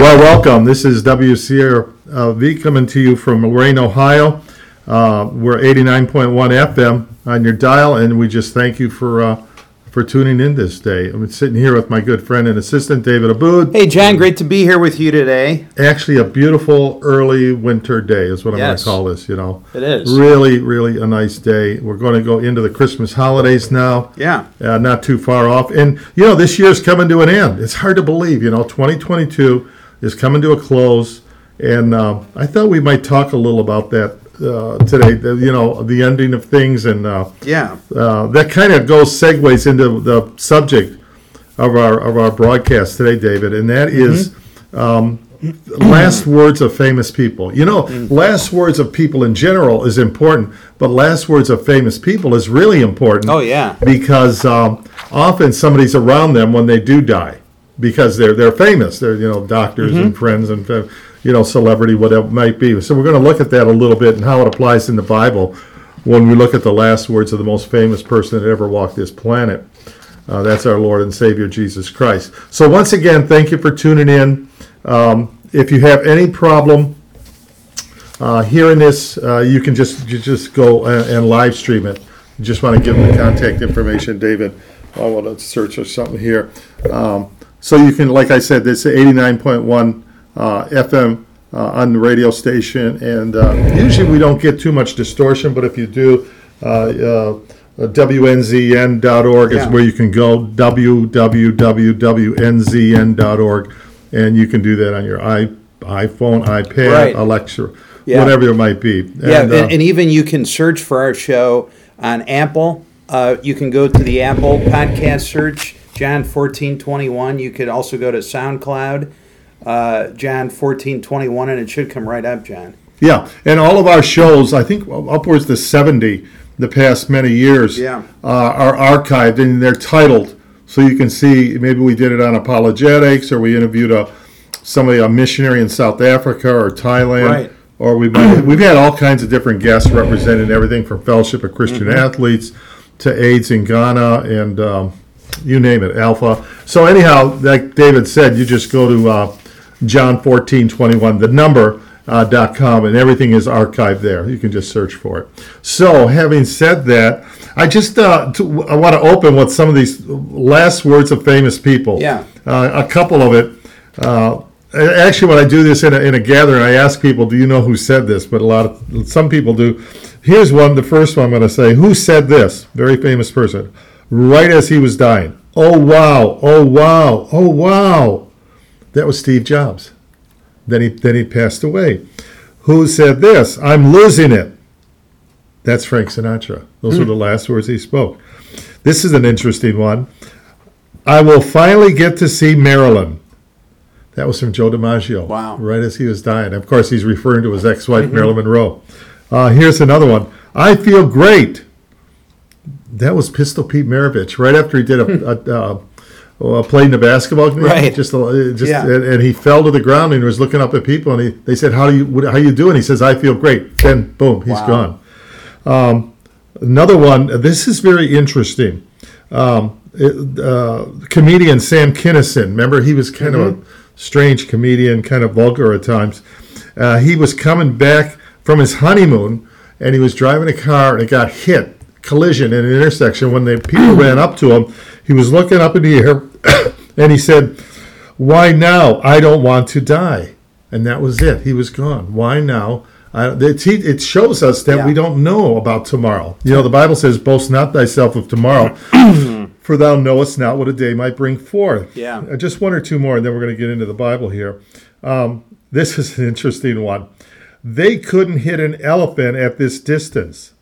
Well, welcome. This is WCRV coming to you from Lorain, Ohio. Uh, we're 89.1 FM on your dial, and we just thank you for uh, for tuning in this day. I'm sitting here with my good friend and assistant, David Aboud. Hey, John, great to be here with you today. Actually, a beautiful early winter day is what I'm Yes. going to call this. You know, It is. really, really a nice day. We're going to go into the Christmas holidays now. Yeah. uh, not too far off. And you know, this year's coming to an end. It's hard to believe. You know, 2022 is coming to a close, and uh, I thought we might talk a little about that uh, today. The, you know, the ending of things, and uh, Yeah. uh, that kind of goes segues into the subject of our of our broadcast today, David, and that is. Um, last words of famous people. You know, last words of people in general is important, but last words of famous people is really important Oh, yeah. because um, often somebody's around them when they do die because they're they're famous. They're you know doctors and friends and uh, you know celebrity whatever it might be. So we're going to look at that a little bit and how it applies in the Bible when we look at the last words of the most famous person that ever walked this planet. Uh, that's our Lord and Savior Jesus Christ. So once again, thank you for tuning in. Um, if you have any problem uh, hearing this, uh, you can just you just go and, and live stream it. You just want to give them the contact information, David. I want to search or something here. Um, so you can, like I said, this is 89.1 uh, FM uh, on the radio station, and uh, usually we don't get too much distortion, but if you do, uh, uh, WNZN.org is Yeah. where you can go, www.wnzn.org, and you can do that on your i iPhone, iPad, Right. Alexa, Yeah. whatever it might be. Yeah, And, and, uh, and even you can search for our show on Apple. Uh, you can go to the Apple podcast search, John fourteen twenty one. You could also go to SoundCloud, uh, John fourteen twenty one, and it should come right up, John. Yeah, and all of our shows, I think upwards to 70 the past many years, Yeah. uh, are archived and they're titled. So you can see maybe we did it on apologetics or we interviewed a somebody, a missionary in South Africa or Thailand. Right. Or we've, we've had all kinds of different guests representing everything from Fellowship of Christian Mm-hmm. Athletes to AIDS in Ghana and um, you name it, Alpha. So anyhow, like David said, you just go to uh, John 14, 21, the number uh, dot com, and everything is archived there. You can just search for it. So, having said that, I just uh, to, I want to open with some of these last words of famous people. Yeah. Uh, a couple of it. Uh, actually, when I do this in a, in a gathering, I ask people, "Do you know who said this?" But a lot of some people do. Here's one. The first one I'm going to say. Who said this? Very famous person. Right as he was dying. Oh wow! Oh wow! Oh wow! That was Steve Jobs. Then he then he passed away. Who said this? I'm losing it. That's Frank Sinatra. Those were the last words he spoke. This is an interesting one. I will finally get to see Marilyn. That was from Joe DiMaggio. Wow. Right as he was dying. Of course, he's referring to his ex-wife Marilyn Monroe. Uh, here's another one. I feel great. That was Pistol Pete Maravich. Right after he did a, a, a uh, played in the basketball game, Right. just just Yeah. and, and he fell to the ground and he was looking up at people and he, they said how do you what, how you doing he says I feel great then boom he's Wow. gone um, another one this is very interesting um, it- uh, comedian Sam Kinison remember he was kind of a strange comedian kind of vulgar at times uh, he was coming back from his honeymoon and he was driving a car and it got hit collision in an intersection. When the people ran up to him he was looking up in the air and he said why now? I don't want to die. And that was it. He was gone. Why now? I, it, it shows us that Yeah. we don't know about tomorrow. You know the bible says boast not thyself of tomorrow for thou knowest not what a day might bring forth. Yeah. Uh, just one or two more and then we're going to get into the bible here. Um, this is an interesting one. They couldn't hit an elephant at this distance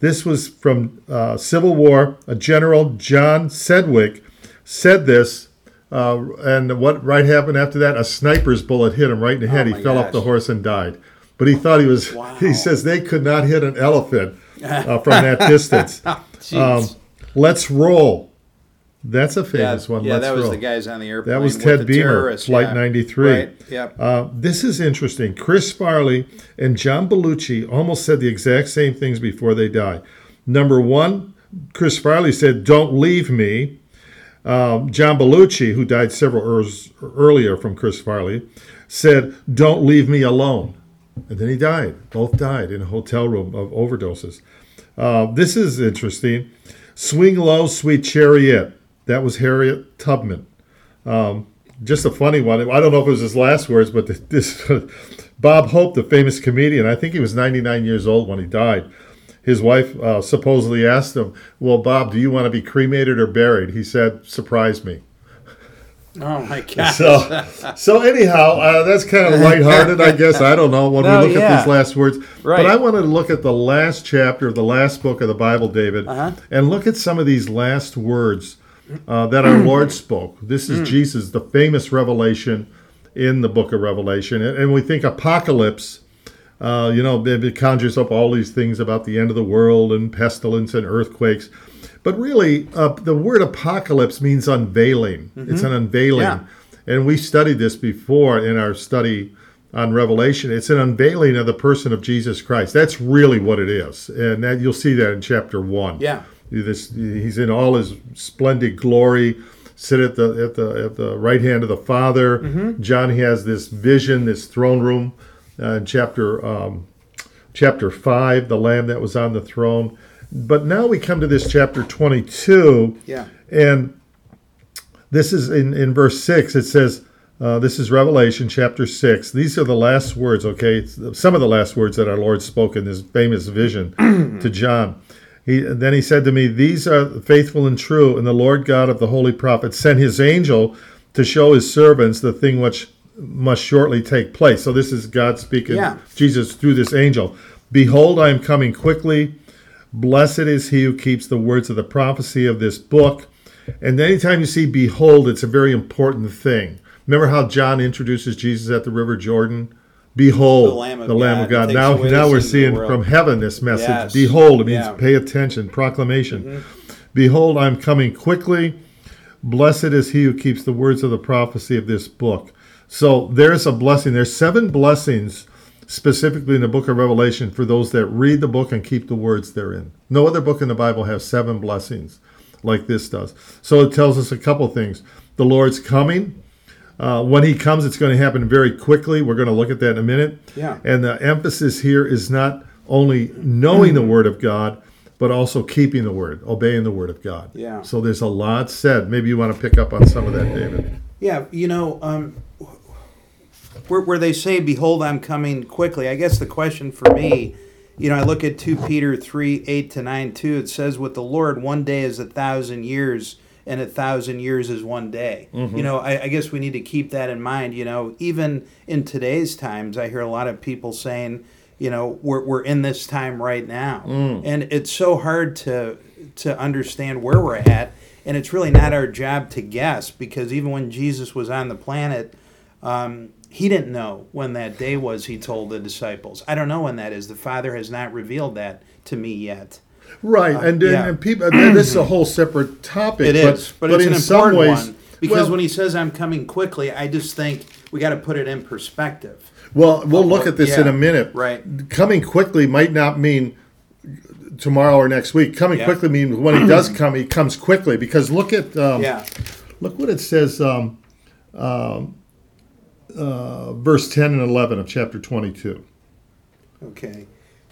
this was from uh, Civil War. A general, John Sedgwick, said this. Uh, and what right happened after that? A sniper's bullet hit him right in the head. Oh he fell off the horse and died. But he thought he was. Wow. He says they could not hit an elephant uh, from that distance. Um, let's roll. That's a famous one. yeah, Let's that was roll. the guys on the airplane. That was Ted Beamer, Flight yeah. 93. Right. Yep. Uh, this is interesting. Chris Farley and John Belushi almost said the exact same things before they died. Number one, Chris Farley said, Don't leave me. Um, John Belushi, who died several years earlier from Chris Farley, said, "Don't leave me alone," and then he died. Both died in a hotel room of overdoses. Uh, this is interesting. Swing low, sweet chariot. That was Harriet Tubman. Um, just a funny one. I don't know if it was his last words, but this Bob Hope, the famous comedian, I think he was 99 years old when he died. His wife uh, supposedly asked him, "Well, Bob, do you want to be cremated or buried?" He said, "Surprise me." Oh my God! So, so anyhow, uh, that's kind of lighthearted, I guess. I don't know when No, we look yeah. at these last words, Right. but I wanted to look at the last chapter of the last book of the Bible, David, Uh-huh. and look at some of these last words uh, that our Lord spoke. This is Jesus, the famous revelation in the book of Revelation, and, and we think apocalypse. Uh, you know, it it conjures up all these things about the end of the world and pestilence and earthquakes. But really, uh, the word apocalypse means unveiling. It's an unveiling. Mm-hmm. Yeah. And we studied this before in our study on Revelation. It's an unveiling of the person of Jesus Christ. That's really what it is. And that, you'll see that in chapter 1. Yeah. This, he's in all his splendid glory, sit at the at the at the right hand of the Father. Mm-hmm. John has this vision, this throne room, uh, in chapter um, chapter five, the Lamb that was on the throne. But now we come to this chapter twenty-two, Yeah. and this is in in verse six. It says. Uh, this is Revelation chapter 6. These are the last words, okay? It's some of the last words that our Lord spoke in this famous vision to John. He, then he said to me, These are faithful and true, and the Lord God of the holy prophets sent his angel to show his servants the thing which must shortly take place. So this is God speaking, Yeah. Jesus through this angel. Behold, I am coming quickly. Blessed is he who keeps the words of the prophecy of this book. And anytime you see behold, it's a very important thing. Remember how John introduces Jesus at the River Jordan? Behold, The Lamb of the Lamb God of God. Now, takes away the now we're sins of the seeing from heaven this message. Yes. Behold, it means Yeah. Mm-hmm. pay attention, proclamation. Behold, I'm coming quickly. Blessed is he who keeps the words of the prophecy of this book. So there's a blessing. There's seven blessings specifically in the book of Revelation for those that read the book and keep the words therein. No other book in the Bible has seven blessings like this does. So it tells us a couple things. The Lord's coming. Uh, when he comes, it's going to happen very quickly. We're going to look at that in a minute. Yeah. And the emphasis here is not only knowing the Word of God, but also keeping the Word, obeying the Word of God. Yeah. So there's a lot said. Maybe you want to pick up on some of that, David. Yeah, you know, um, where, where they say, "Behold, I'm coming quickly." I guess the question for me, you know, I look at two Peter three eight to nine two. It says, "With the Lord, one day is a thousand years, and a thousand years is one day." You know, I, I guess we need to keep that in mind. You know, even in today's times, I hear a lot of people saying, you know, we're we're in this time right now, and it's so hard to to understand where we're at. And it's really not our job to guess because even when Jesus was on the planet, um, he didn't know when that day was, he told the disciples. I don't know when that is. The Father has not revealed that to me yet. Right, and, yeah. and people. this is a whole separate topic. It is, but, it's in an some important ways, one. Because well, when he says, I'm coming quickly, I just think we got to put it in perspective. well, we'll look at this in a minute. right. Coming quickly might not mean tomorrow or next week. Coming Yeah. quickly means when he does come, he comes quickly. Because look at um, Yeah. look what it says. Um, um, uh, verse ten and eleven of chapter twenty-two. Okay.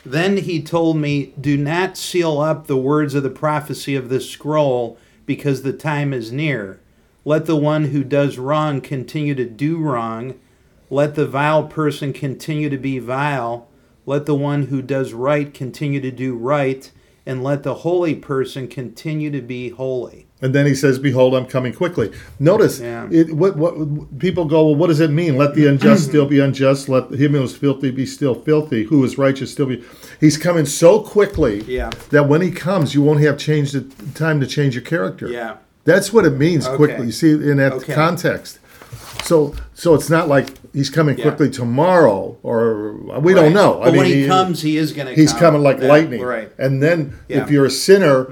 Then he told me, Do not seal up the words of the prophecy of this scroll, because the time is near. Let the one who does wrong continue to do wrong. Let the vile person continue to be vile. Let the one who does right continue to do right. And let the holy person continue to be holy. And then he says, "Behold, I'm coming quickly." Notice Yeah. it, what what people go. Well, what does it mean? Let the unjust still be unjust. Let him who is filthy be still filthy. Who is righteous still be. He's coming so quickly Yeah. that when he comes, you won't have changed the time to change your character. Yeah. That's what it means Okay. quickly. You see in that Okay. context. So so it's not like he's coming Yeah. quickly tomorrow or we don't know. But when he, comes, he is going to He's coming like Yeah, lightning. Right. And then Yeah. Mm-hmm. if you're a sinner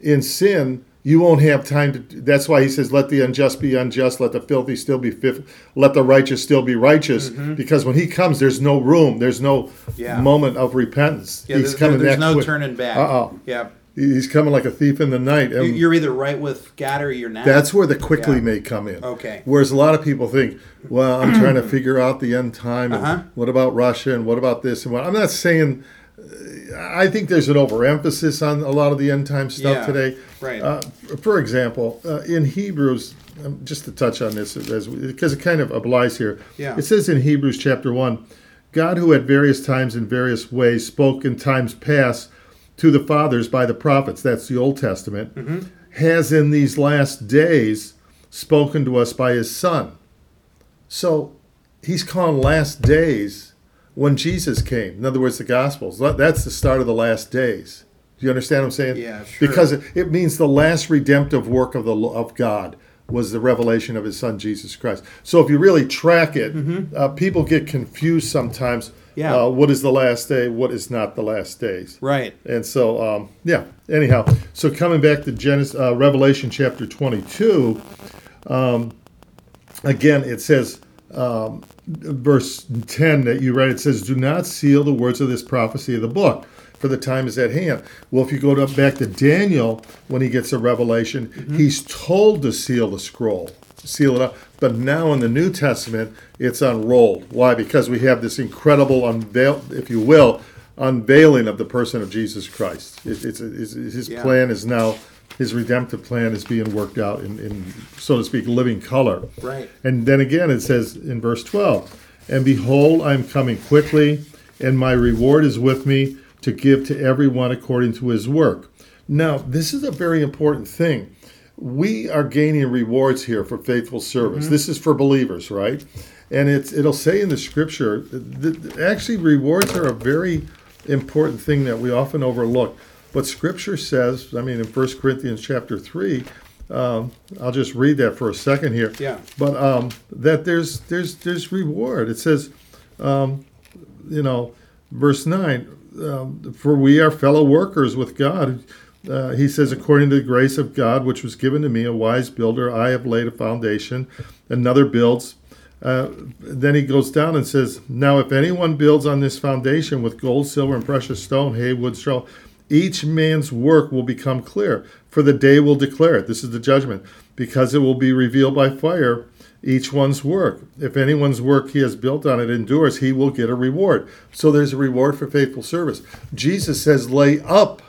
in sin, you won't have time to. That's why he says, "Let the unjust be unjust, let the filthy still be filthy, let the righteous still be righteous." Because when he comes, there's no room, there's no Mm-hmm. Yeah. moment of repentance. Yeah, He's coming there's no quick. turning back. Uh-oh. Yeah. He's coming like a thief in the night. And You're either right with God or you're not. that's where the quickly Yeah. may come in. Okay. Whereas a lot of people think, well, I'm trying to figure out the end time. And Uh-huh. What about Russia? And what about this? And what? I'm not saying. I think there's an overemphasis on a lot of the end time stuff Yeah, today. right. Uh, for example, uh, in Hebrews, um, just to touch on this, as because it kind of applies here. Yeah. It says in Hebrews chapter one, God, who at various times in various ways spoke in times past to the fathers by the prophets, that's the Old Testament, Mm-hmm. has in these last days spoken to us by his Son. So he's calling last days when Jesus came. In other words, the Gospels. That's the start of the last days. Do you understand what I'm saying? Yeah, sure. Because it, it means the last redemptive work of the of God was the revelation of His Son Jesus Christ. So if you really track it, uh, people get confused sometimes. Mm-hmm. Yeah. Uh, what is the last day? What is not the last days? right. And so, um, yeah. Anyhow, so coming back to Genesis, uh, Revelation chapter twenty-two, um, again it says, um, verse ten that you read. It says, "Do not seal the words of this prophecy of the book, for the time is at hand." Well, if you go to, back to Daniel, when he gets a revelation, he's told to seal the scroll, seal it up. But now in the New Testament, it's unrolled. Why? Because we have this incredible unveil, if you will, unveiling of the person of Jesus Christ. It, it's, it's, his Yeah. plan is now, his redemptive plan is being worked out in, in, so to speak, living color. Right. And then again, it says in verse 12, And behold, I am coming quickly, and my reward is with me to give to everyone according to his work. Now, this is a very important thing. We are gaining rewards here for faithful service. Mm-hmm. This is for believers, right? And it's it'll say in the scripture that actually rewards are a very important thing that we often overlook. But scripture says, I mean, in 1 Corinthians chapter 3, um, I'll just read that for a second here. Yeah. But um, that there's there's there's reward. It says, um, you know, verse nine, um, for we are fellow workers with God. Uh, he says, according to the grace of God, which was given to me, a wise builder, I have laid a foundation, another builds. Uh, then he goes down and says, Now, if anyone builds on this foundation with gold, silver, and precious stone, hay, wood, straw, each man's work will become clear, for the day will declare it. This is the judgment, because it will be revealed by fire, each one's work. If anyone's work he has built on it endures, he will get a reward. So there's a reward for faithful service. Jesus says, Lay up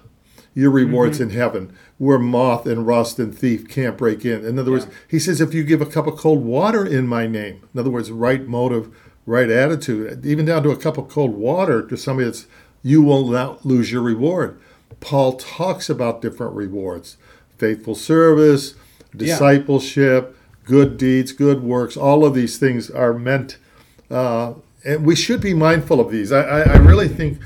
your rewards mm-hmm. in heaven where moth and rust and thief can't break in. In other words, he says, if you give a cup of cold water in my name, in other words, right motive, right attitude, even down to a cup of cold water to somebody that's, you will not lose your reward. Paul talks about different rewards faithful service, discipleship, good deeds, good works. All of these things are meant, uh, and we should be mindful of these. I, I, I really think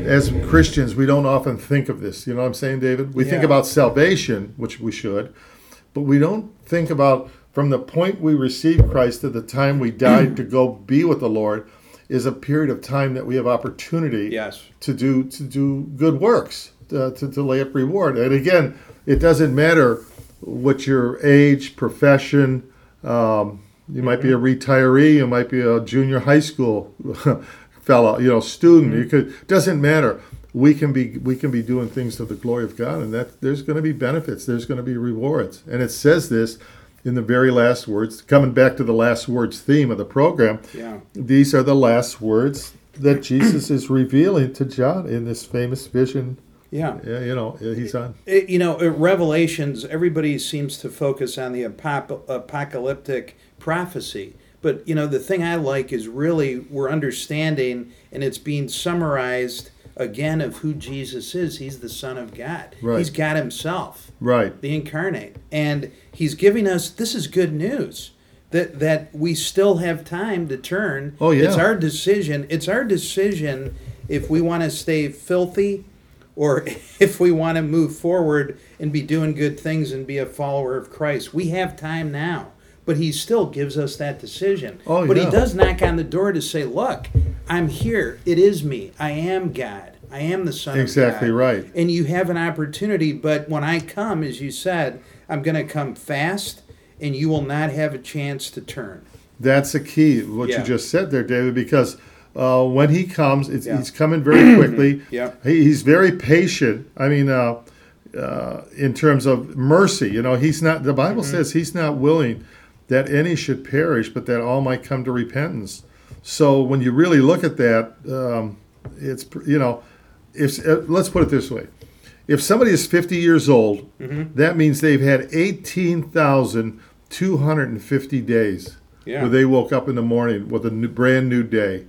as Christians, we don't often think of this. You know what I'm saying, David? We think about salvation, which we should, but we don't think about from the point we receive Christ to the time we died to go be with the Lord is a period of time that we have opportunity Yes. to do to do good works uh, to, to lay up reward. And again, it doesn't matter what your age, profession. Um, you might be a retiree. You might be a junior high school fellow. You know, student. You could doesn't matter. We can be we can be doing things to the glory of God, and that there's going to be benefits. There's going to be rewards, and it says this in the very last words. Coming back to the last words theme of the program, Yeah. these are the last words that Jesus is revealing to John in this famous vision. Yeah. Yeah, you know, he's on. It- you know, Revelations, everybody seems to focus on the apop- apocalyptic prophecy. But, you know, the thing I like is really we're understanding and it's being summarized again of who Jesus is. He's the Son of God, Right. He's God Himself, Right. the incarnate. And He's giving us this is good news. That, that we still have time to turn. Oh, yeah. It's our decision. It's our decision if we want to stay filthy or if we want to move forward and be doing good things and be a follower of Christ. We have time now. But he still gives us that decision. Oh, but yeah. he does knock on the door to say, Look, I'm here. It is me. I am God. I am the Son Exactly of God. right. And you have an opportunity, but when I come, as you said, I'm going to come fast and you will not have a chance to turn. That's the key, what Yeah. you just said there, David, because uh, when he comes, it's, Yeah. he's coming very quickly. Yep. He, he's very patient. I mean, uh, uh, in terms of mercy. You know, he's not. The Bible Mm-hmm. says he's not willing that any should perish, but that all might come to repentance. So when you really look at that, um, it's you know, if uh, let's put it this way. If somebody is 50 years old, Mm-hmm. that means they've had 18,250 days Yeah. where they woke up in the morning with a new, brand new day.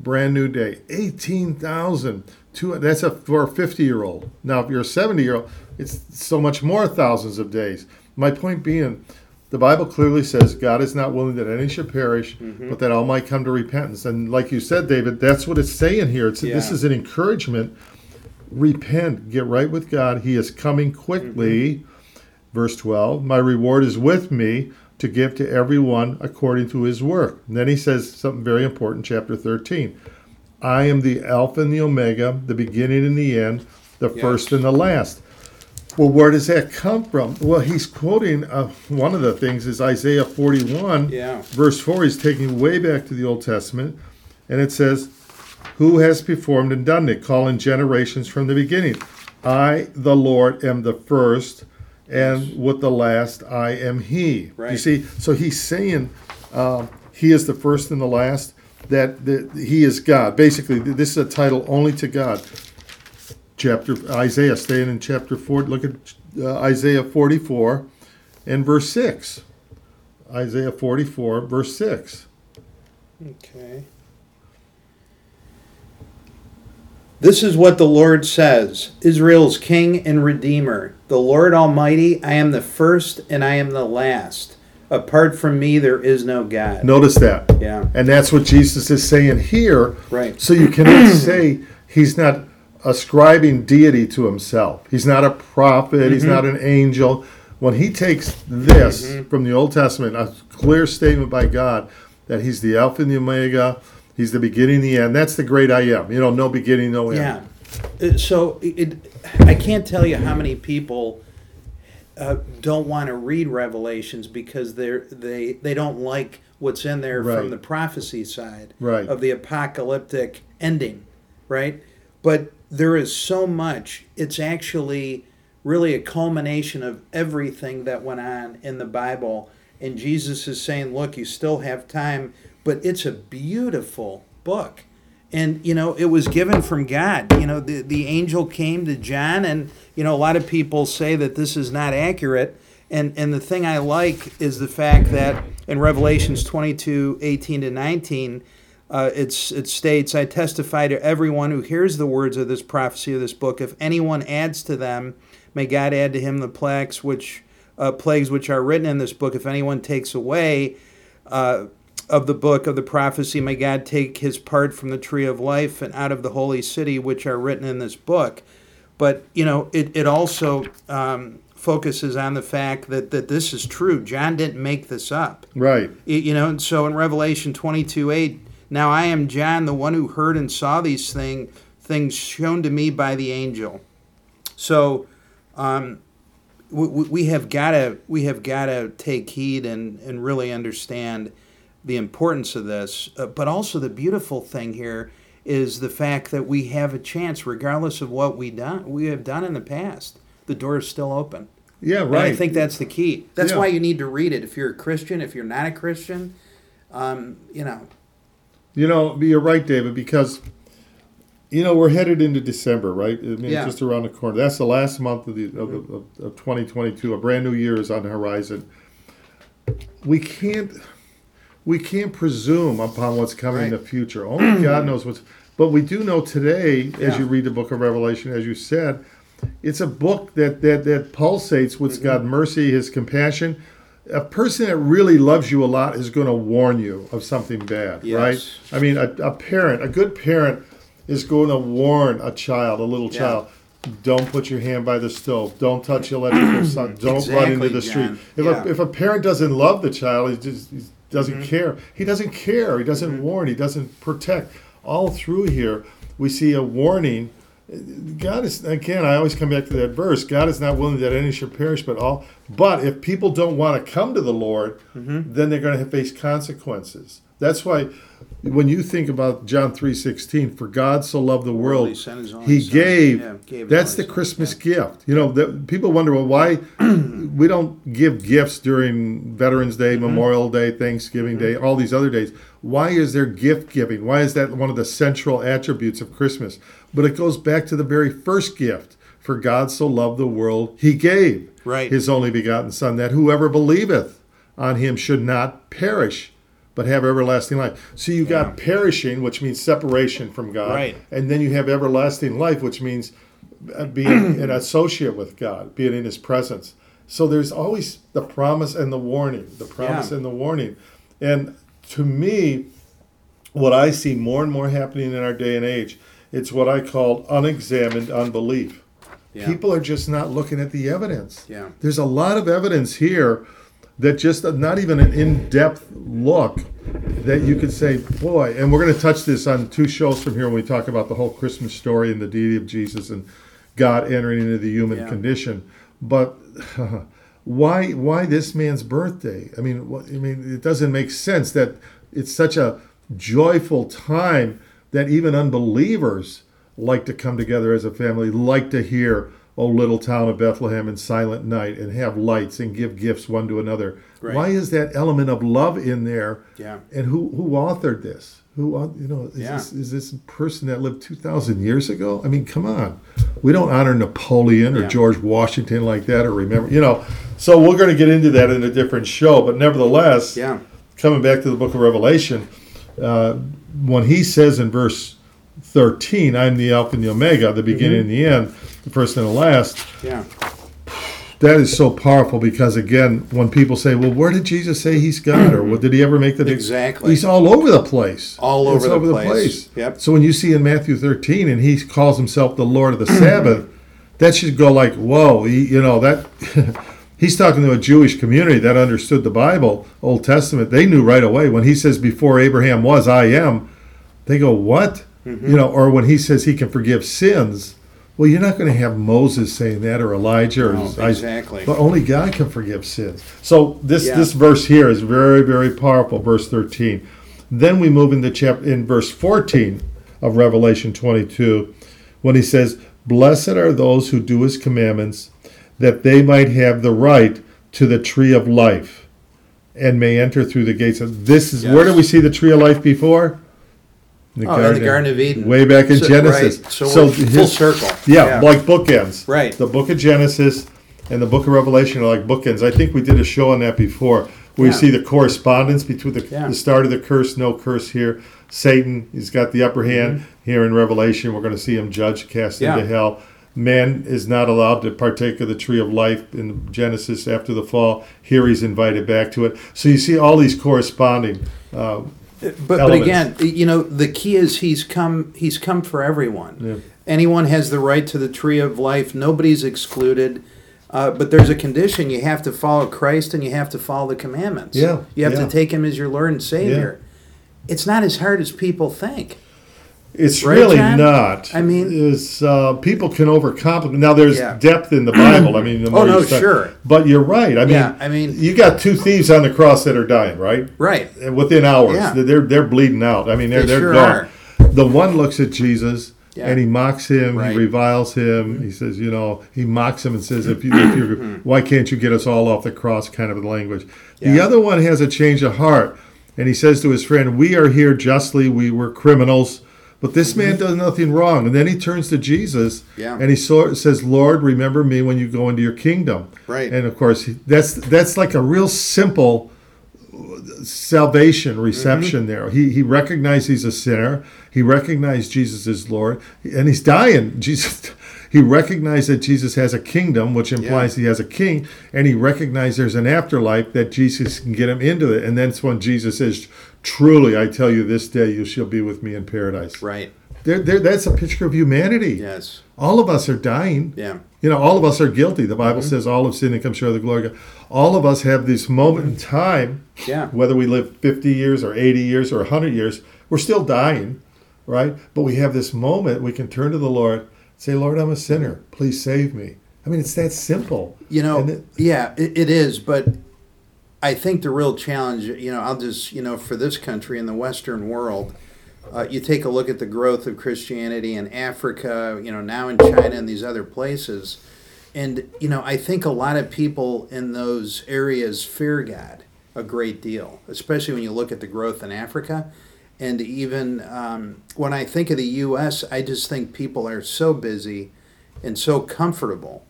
Brand new day. 18,000. Two, that's a, for a 50 year old. Now, if you're a 70 year old, it's so much more thousands of days. My point being, the Bible clearly says God is not willing that any should perish, Mm-hmm. but that all might come to repentance. And like you said, David, that's what it's saying here. It's, This is an encouragement. Repent, get right with God. He is coming quickly. Mm-hmm. Verse 12 My reward is with me to give to everyone according to his work. And then he says something very important, chapter 13. I am the Alpha and the Omega, the beginning and the end, the Yes. first and the last. Well, where does that come from? Well, he's quoting uh, one of the things is Isaiah 41, Yeah. verse 4. He's taking way back to the Old Testament, and it says, Who has performed and done it? Calling generations from the beginning. I, the Lord, am the first, and with the last, I am He. You see, so he's saying um, He is the first and the last, that, that He is God. Basically, this is a title only to God chapter Isaiah, staying in chapter four. Look at uh, Isaiah forty-four, and verse six. Isaiah forty-four, verse six. Okay. This is what the Lord says Israel's King and Redeemer, the Lord Almighty, I am the first and I am the last. Apart from me, there is no God. Notice that, Yeah, and that's what Jesus is saying here. right. So you cannot say he's not ascribing deity to himself. He's not a prophet. He's mm-hmm. not an angel. When he takes this mm-hmm. from the Old Testament, a clear statement by God that he's the Alpha and the Omega, he's the beginning, the end. That's the great I am. You know, no beginning, no end. Yeah. Uh, So it, I can't tell you how many people uh, don't want to read Revelations because they're they they don't like what's in there Right. from the prophecy side Right. of the apocalyptic ending, right? But there is so much. It's actually really a culmination of everything that went on in the Bible. And Jesus is saying, look, you still have time, but it's a beautiful book. And, you know, it was given from God. You know, the, the angel came to John, and, you know, a lot of people say that this is not accurate. And, and the thing I like is the fact that in Revelations 22 18 to 19, uh, it's, it states, I testify to everyone who hears the words of this prophecy of this book. If anyone adds to them, may God add to him the plagues which, uh, plagues which are written in this book. If anyone takes away uh, of the book of the prophecy, may God take his part from the tree of life and out of the holy city which are written in this book. But, you know, it, it also um, focuses on the fact that, that this is true. John didn't make this up. Right. Y- You know, and so in Revelation 22 8, now I am John, the one who heard and saw these thing, things shown to me by the angel. So um, we, we we have got to we have got to take heed and, and really understand the importance of this. Uh, but also the beautiful thing here is the fact that we have a chance, regardless of what we done we have done in the past. The door is still open. Yeah, And right. I think that's the key. That's Yeah. why you need to read it. If you're a Christian, if you're not a Christian, um, you know, You know, you're right, David, because you know we're headed into December, right? I mean, Yeah. just around the corner. That's the last month of the of, of, of 2022. A brand new year is on the horizon. We can't we can't presume upon what's coming in the future. Only God knows what's. But we do know today, as you read the book of Revelation, as you said, it's a book that that that pulsates with Mm-hmm. God's mercy, His compassion. A person that really loves you a lot is going to warn you of something bad, Yes. right? I mean, a, a parent, a good parent, is going to warn a child, a little Yeah. child. Don't put your hand by the stove. Don't touch electrical socket. Don't run into Exactly, the street. If, Yeah. A, if a parent doesn't love the child, he just he doesn't mm-hmm. care. He doesn't care. He doesn't mm-hmm. warn. He doesn't protect. All through here, we see a warning. God is again. I always come back to that verse. God is not willing that any should perish, but all But if people don't want to come to the Lord, Mm-hmm. then they're going to face consequences. That's why when you think about John 3:16, for God so loved the world, He sent his only he gave. Yeah, gave that's the Christmas gift. You know, that people wonder well why we don't give gifts during Veterans Day, Mm-hmm. Memorial Day, Thanksgiving Day, all these other days. Why is there gift giving? Why is that one of the central attributes of Christmas? But it goes back to the very first gift. For God so loved the world, he gave Right. his only begotten Son, that whoever believeth on him should not perish, but have everlasting life. So you got perishing, which means separation from God, Right. and then you have everlasting life, which means uh, being an associate with God, being in His presence. So there's always the promise and the warning, the promise Yeah. and the warning. And to me, what I see more and more happening in our day and age, it's what I call unexamined unbelief. Yeah. People are just not looking at the evidence. Yeah. There's a lot of evidence here that just not even an in-depth look that you could say, boy, and we're going to touch this on two shows from here when we talk about the whole Christmas story and the deity of Jesus and God entering into the human Yeah. condition. But why why this man's birthday? I mean, what, I mean, it doesn't make sense that it's such a joyful time that even unbelievers like to come together as a family, like to hear "O Little Town of Bethlehem" and Silent Night, and have lights and give gifts one to another. Right. Why is that element of love in there? Yeah. And who who authored this? Who uh, you know is Yeah. this is this person that lived two thousand years ago? I mean, come on, we don't honor Napoleon or Yeah. George Washington like that, or remember, you know. So we're going to get into that in a different show, but nevertheless, Yeah. coming back to the book of Revelation, uh, when he says in verse 13, I'm the Alpha and the Omega, the beginning and the end, the first and the last, Yeah. that is so powerful because, again, when people say, well, where did Jesus say he's God? Or what, did he ever make the Exactly. He's all over the place. All It's over the place. Yep. So when you see in Matthew 13 and he calls himself the Lord of the Sabbath, that should go like, whoa, he, you know, that. He's talking to a Jewish community that understood the Bible, Old Testament. They knew right away when he says, "Before Abraham was, I am." They go, "What?" Mm-hmm. You know, or when he says he can forgive sins. Well, you're not going to have Moses saying that or Elijah or No, exactly. but only God can forgive sins. So this Yeah. this verse here is very very powerful. Verse 13. Then we move into chapter in verse 14 of Revelation 22, when he says, "Blessed are those who do His commandments, that they might have the right to the tree of life, and may enter through the gates." of This is where Yes. do we see the tree of life before? In the Oh, in the Garden of Eden. way back in So- Genesis. right. So full his- circle. yeah, like bookends. Right. The book of Genesis and the book of Revelation are like bookends. I think we did a show on that before. We Yeah. see the correspondence between the, Yeah. the start of the curse, no curse here. Satan, he's got the upper hand here in Revelation. We're going to see him judged, cast Mm-hmm. Yeah. into hell. Man is not allowed to partake of the tree of life in Genesis after the fall. Here he's invited back to it. So you see all these corresponding. Uh, But, but again, you know, the key is he's come. He's come for everyone. Yeah. Anyone has the right to the tree of life. Nobody's excluded. Uh, but there's a condition: you have to follow Christ and you have to follow the commandments. Yeah, you have yeah. to take Him as your Lord and Savior. Yeah. It's not as hard as people think. It's Right, really not. I mean- is uh, people can overcomplicate. Now, there's Yeah. depth in the Bible. I mean, the more Oh, no, you study- sure. But you're right. I mean, Yeah, I mean- you got two thieves on the cross that are dying, right? Right. Within hours, Yeah. they're they're bleeding out. I mean, they're They they're sure gone. are. The one looks at Jesus. Yeah. And he mocks him. Right. He reviles him. He says, you know, he mocks him and says, "If you, if you, why can't you get us all off the cross?" Kind of language. The other one has a change of heart, and he says to his friend, "We are here justly. We were criminals, but this man mm-hmm. does nothing wrong." And then he turns to Jesus, Yeah. and he so, says, "Lord, remember me when you go into your kingdom." Right. And of course, that's that's like a real simple salvation reception mm-hmm. there. He he recognized he's a sinner. He recognized Jesus is Lord, and he's dying. Jesus. He recognized that Jesus has a kingdom, which implies he has a king, and he recognized there's an afterlife that Jesus can get him into it. And that's when Jesus says, "Truly, I tell you, this day you shall be with me in paradise." Right. There, there, that's a picture of humanity. Yes. All of us are dying. Yeah. You know, all of us are guilty. The Bible mm-hmm. says all of sin and come short of the glory of God. All of us have this moment in time, Yeah. whether we live 50 years or 80 years or 100 years, we're still dying, right? But we have this moment we can turn to the Lord, say, Lord, I'm a sinner. Please save me. I mean, it's that simple. You know, it- yeah, it, it is, but I think the real challenge, you know, I'll just, you know, for this country in the Western world, uh, you take a look at the growth of Christianity in Africa, you know, now in China and these other places. And, you know, I think a lot of people in those areas fear God a great deal, especially when you look at the growth in Africa. And even um, when I think of the U.S., I just think people are so busy and so comfortable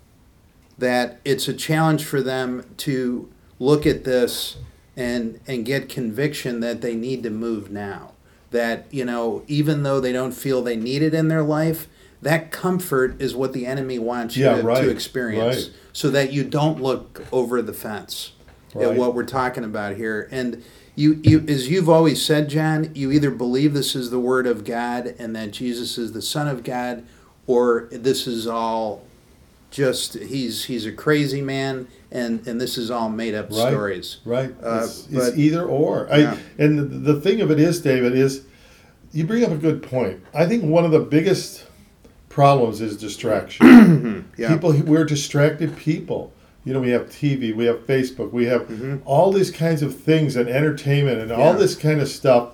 that it's a challenge for them to look at this and and get conviction that they need to move now. That you know even though they don't feel they need it in their life that comfort is what the enemy wants you Yeah, to, right, to experience right. so that you don't look over the fence at what we're talking about here. And you, you as you've always said john you either believe this is the word of god and that jesus is the son of god or this is all just he's he's a crazy man and and this is all made up Right. stories Right. Uh, it's, it's either or. I, Yeah. And the, the thing of it is, David, is you bring up a good point. I think one of the biggest problems is distraction. Yeah. People, we're distracted people. You know, we have TV, we have Facebook, we have all these kinds of things and entertainment and all Mm-hmm. This kind of stuff.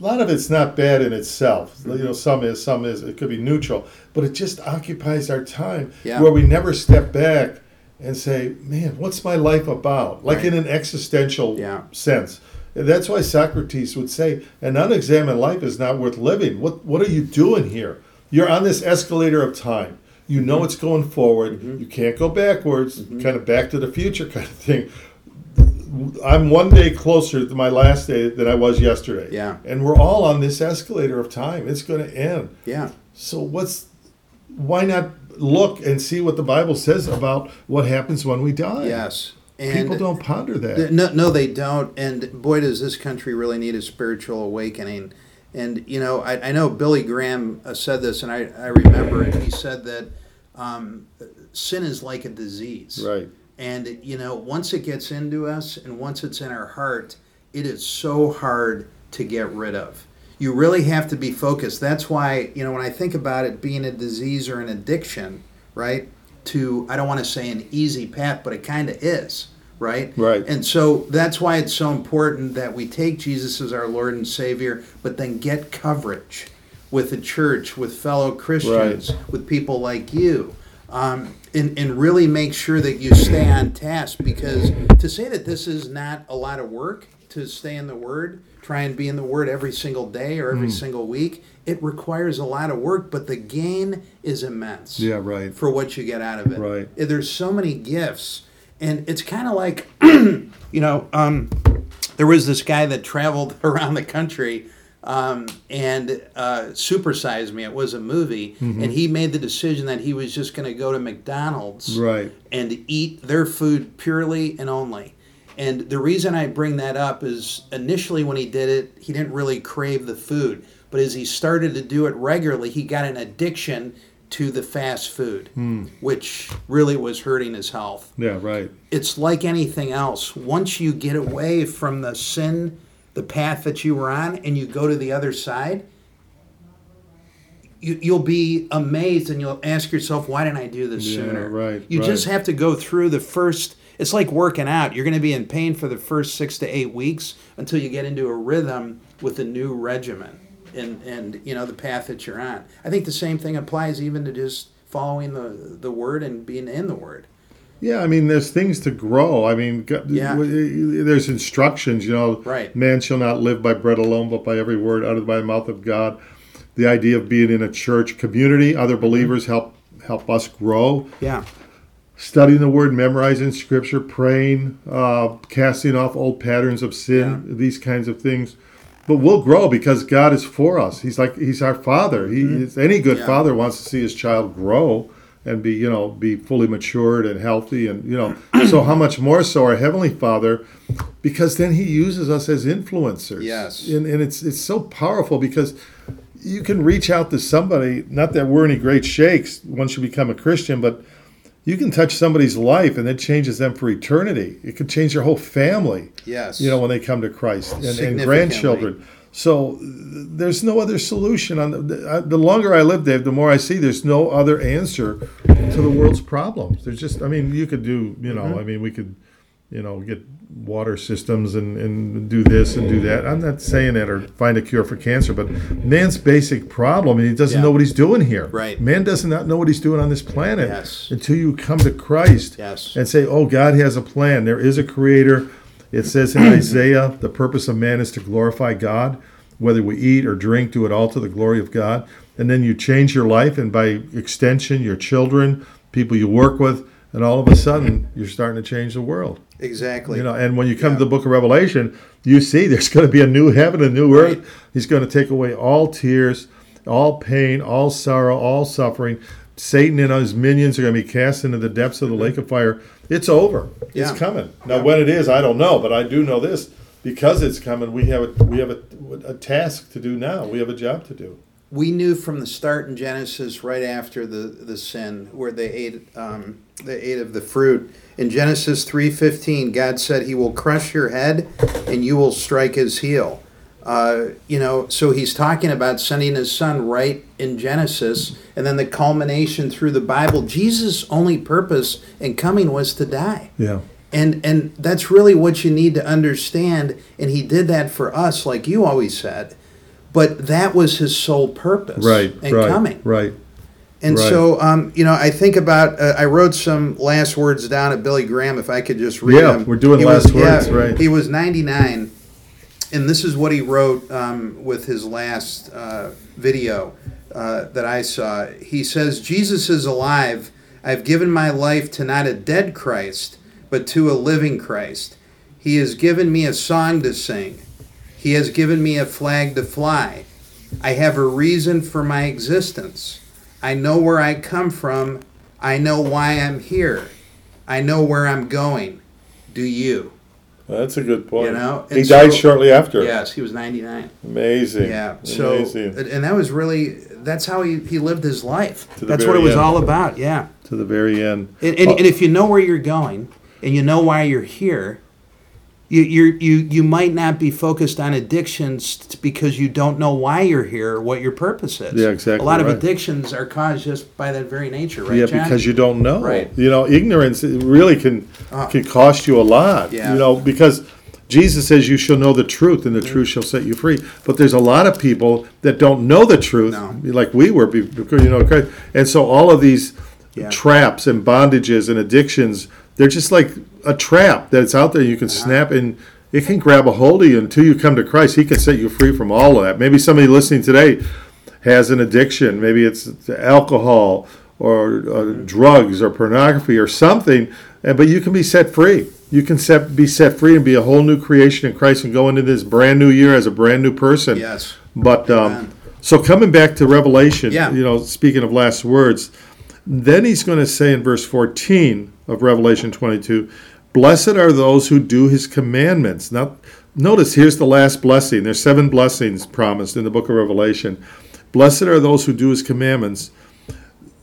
A lot of it's not bad in itself. You know, mm-hmm. some is, some is. It could be neutral, but it just occupies our time Yeah. where we never step back and say, "Man, what's my life about?" Like Right. in an existential Yeah. sense. And that's why Socrates would say, "An unexamined life is not worth living." What What are you doing here? You're on this escalator of time. You know Mm-hmm. it's going forward. Mm-hmm. You can't go backwards. Mm-hmm. Kind of back to the future kind of thing. I'm one day closer to my last day than I was yesterday. Yeah. And we're all on this escalator of time. It's going to end. yeah So what's why not look and see what the Bible says about what happens when we die? yes and People don't ponder that. No, no, they don't. And boy, does this country really need a spiritual awakening. And you know, I, I know Billy Graham uh, said this, and I, I remember it. He said that um, sin is like a disease, Right. And you know, once it gets into us, and once it's in our heart, it is so hard to get rid of. You really have to be focused. That's why you know when I think about it being a disease or an addiction, right? To I don't want to say an easy path, but it kind of is, right? Right. And so that's why it's so important that we take Jesus as our Lord and Savior, but then get coverage with the church, with fellow Christians, with people like you, um, and, and really make sure that you stay on task. Because to say that this is not a lot of work to stay in the Word, try and be in the Word every single day or every single week, it requires a lot of work, but the gain is immense Yeah, right. for what you get out of it. Right. There's so many gifts, and it's kind of like, you know, um, there was this guy that traveled around the country um, and uh, Super Size Me. It was a movie, Mm-hmm. and he made the decision that he was just going to go to McDonald's Right. and eat their food purely and only. And the reason I bring that up is initially when he did it, he didn't really crave the food. But as he started to do it regularly, he got an addiction to the fast food, which really was hurting his health. Yeah, right. It's like anything else. Once you get away from the sin, the path that you were on, and you go to the other side, you, you'll be amazed and you'll ask yourself, why didn't I do this Yeah, sooner? right, You just have to go through the first. It's like working out. You're going to be in pain for the first six to eight weeks until you get into a rhythm with a new regimen and and you know the path that you're on. I think the same thing applies even to just following the the word and being in the word. Yeah, I mean, there's things to grow. I mean, Yeah. there's instructions. You know, Right. man shall not live by bread alone, but by every word uttered by the mouth of God. The idea of being in a church community, other believers help help us grow. Yeah. Studying the word, memorizing scripture, praying, uh, casting off old patterns of sin, these kinds of things. But we'll grow because God is for us. He's like He's our Father. He is, any good Yeah. father wants to see his child grow and be you know be fully matured and healthy and you know. so how much more so our heavenly Father, because then He uses us as influencers. Yes. and, and it's it's so powerful because you can reach out to somebody. Not that we're any great shakes once you become a Christian, but you can touch somebody's life and it changes them for eternity. It could change their whole family, Yes. you know, when they come to Christ and, and grandchildren. So there's no other solution. On the, uh, the, longer I live, Dave, the more I see there's no other answer to the world's problems. There's just, I mean, you could do, you know, mm-hmm. I mean, we could, you know, get water systems and, and do this and do that. I'm not saying that or find a cure for cancer, but man's basic problem, and he doesn't Yeah. know what he's doing here. Right. Man does not know what he's doing on this planet Yes. until you come to Christ Yes. and say, "Oh, God has a plan. There is a Creator." It says in Isaiah, "The purpose of man is to glorify God. Whether we eat or drink, do it all to the glory of God." And then you change your life, and by extension, your children, people you work with, and all of a sudden, you're starting to change the world. Exactly. You know, and when you come Yeah. to the Book of Revelation, you see there's going to be a new heaven, a new earth. He's going to take away all tears, all pain, all sorrow, all suffering. Satan and his minions are going to be cast into the depths of the lake of fire. It's over. Yeah. It's coming. Now, when it is, I don't know, but I do know this: because it's coming, we have a, we have a, a task to do now. We have a job to do. we knew from the start in Genesis, right after the, the sin, where they ate um, they ate of the fruit. In Genesis three fifteen, God said, "He will crush your head, and you will strike his heel." Uh, you know, so he's talking about sending his son right in Genesis, and then the culmination through the Bible. Jesus' only purpose in coming was to die. Yeah. And and that's really what you need to understand. And he did that for us, like you always said. But that was his sole purpose Right. in right. coming. Right. And right. so, um, you know, I think about. Uh, I wrote some last words down at Billy Graham. If I could just read Yeah, them. we're doing He last was- yeah, words, right. He was 99, and this is what he wrote um, with his last uh, video uh, that I saw. He says, "Jesus is alive. I've given my life to not a dead Christ, but to a living Christ. He has given me a song to sing. He has given me a flag to fly. I have a reason for my existence. I know where I come from. I know why I'm here. I know where I'm going. Do you? That's a good point. You know, he and died shortly after. Yes, he was 99. Amazing. Yeah. So, Amazing. and that was really, that's how he, he lived his life. That's what it was end. all about. Yeah. to the very end. And, and, Oh. and if you know where you're going and you know why you're here, you you you you might not be focused on addictions because you don't know why you're here or what your purpose is. Yeah, exactly A lot of addictions are caused just by that very nature, right? yeah, John? because you don't know. Right. You know, ignorance really can Ah. can cost you a lot. Yeah. You know, because Jesus says you shall know the truth, and the truth shall set you free. But there's a lot of people that don't know the truth, No. like we were, because you know, and so all of these Yeah. traps and bondages and addictions, they're just like a trap that's out there. You can snap and. It can grab a hold of you until you come to Christ. He can set you free from all of that. Maybe somebody listening today has an addiction. Maybe it's alcohol or uh, drugs or pornography or something, uh, but you can be set free. You can set, be set free and be a whole new creation in Christ and go into this brand new year as a brand new person. Yes. But um, so coming back to Revelation, Yeah. you know, speaking of last words, then he's going to say in verse 14 of Revelation 22, Blessed are those who do his commandments. Now, notice here's the last blessing. There's seven blessings promised in the book of Revelation. Blessed are those who do his commandments,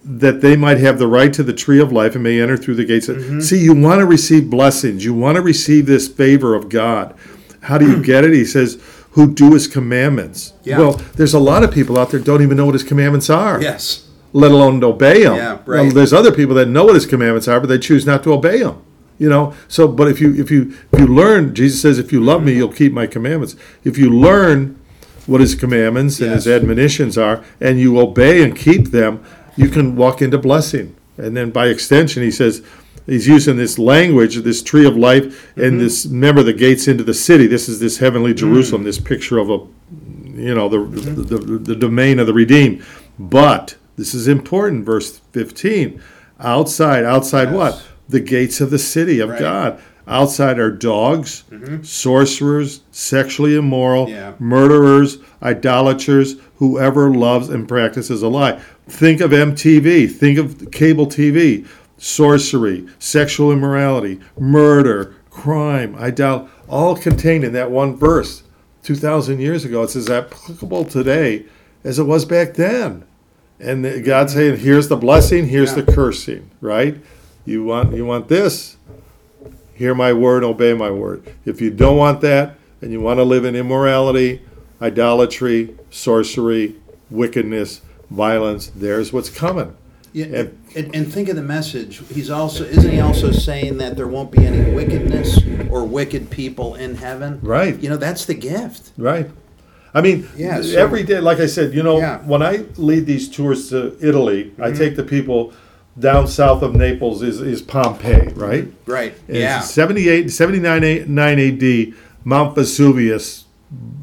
that they might have the right to the tree of life and may enter through the gates. of mm-hmm. See, you want to receive blessings. You want to receive this favor of God. How do you get it? He says, who do his commandments. Yeah. Well, there's a lot of people out there don't even know what his commandments are Yes. Let alone obey them. Yeah, right. there's other people that know what his commandments are, but they choose not to obey them. You know, so but if you if you if you learn, Jesus says, if you love me, you'll keep my commandments. If you learn what his commandments and his admonitions are, and you obey and keep them, you can walk into blessing. And then by extension, he says. He's using this language, this tree of life, Mm-hmm. and this. Remember the gates into the city. This is this Mm. heavenly Jerusalem. This picture of a you know the, the, the the domain of the redeemed but this is important verse 15 outside outside Yes. what the gates of the city of Right. Mm-hmm. god outside are dogs sorcerers sexually immoral Yeah. murderers idolaters whoever loves and practices a lie think of mtv think of cable tv sorcery sexual immorality murder crime idol all contained in that one verse 2,000 years ago. It's as applicable today as it was back then. And God's saying, here's the blessing, here's Yeah. the cursing, right? You want, you want this? Hear my word, obey my word. If you don't want that, and you want to live in immorality, idolatry, sorcery, wickedness, violence. There's what's coming. Yeah, And- and, and think of the message. He's also isn't he also saying that there won't be any wickedness or wicked people in heaven? Right. You know that's the gift. Right. I mean, Yeah, so- every day, like I said, you know, Yeah. Mm-hmm. when I lead these tours to Italy, I take the people down south of Naples is, is Pompeii, right? Right. And yeah. 78, 79 9 AD, Mount Vesuvius,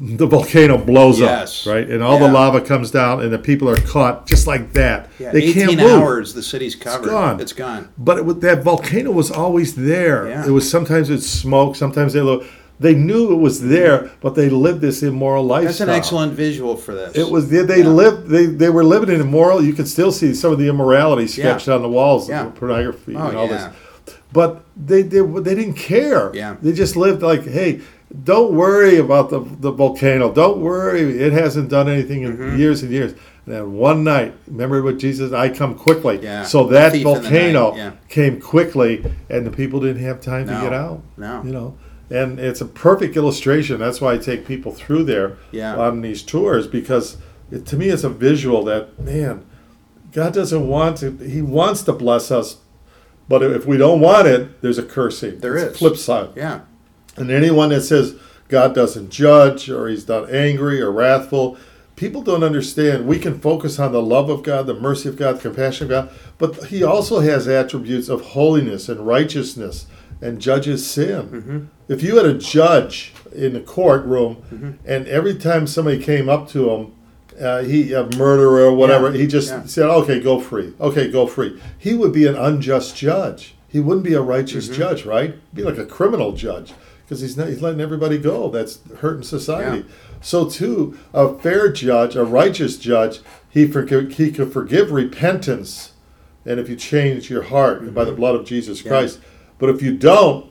the volcano blows Yes. up, right? And all Yeah. the lava comes down, and the people are caught just like that. Yeah, they 18 can't move. hours, the city's covered. It's gone. It's gone. But it, that volcano was always there. Yeah. It was sometimes it's smoke, sometimes they look. They knew it was there, but they lived this immoral lifestyle. That's an excellent visual for this. It was they, they Yeah. lived they, they were living in immoral. You can still see some of the immorality sketched on the walls, Yeah. pornography Oh, and all yeah. this. But they, they they didn't care. Yeah. They just lived like, hey, don't worry about the the volcano. Don't worry, it hasn't done anything in Mm-hmm. years and years. And then one night, remember what Jesus? I come quickly. Yeah. So that Thief in the volcano yeah. came quickly, and the people didn't have time No. to get out. No. You know. And it's a perfect illustration. That's why I take people through there Yeah. on these tours because it, to me it's a visual that man, God doesn't want to. He wants to bless us, but if we don't want it, there's a cursing. There It's is. flip side. yeah. And anyone that says God doesn't judge or he's not angry or wrathful, people don't understand. We can focus on the love of God, the mercy of God, the compassion of God, but he also has attributes of holiness and righteousness and judges sin. If you had a judge in the courtroom and every time somebody came up to him, uh, he a murderer or whatever, Yeah, he just yeah. said, "Okay, go free. Okay, go free." He would be an unjust judge. He wouldn't be a righteous Mm-hmm. judge, right? He'd be like a criminal judge because he's not, he's letting everybody go. That's hurting society. Yeah. So too, a fair judge, a righteous judge, he forgive, he could forgive repentance, and if you change your heart by the blood of Jesus Mm-hmm. Christ. But if you don't,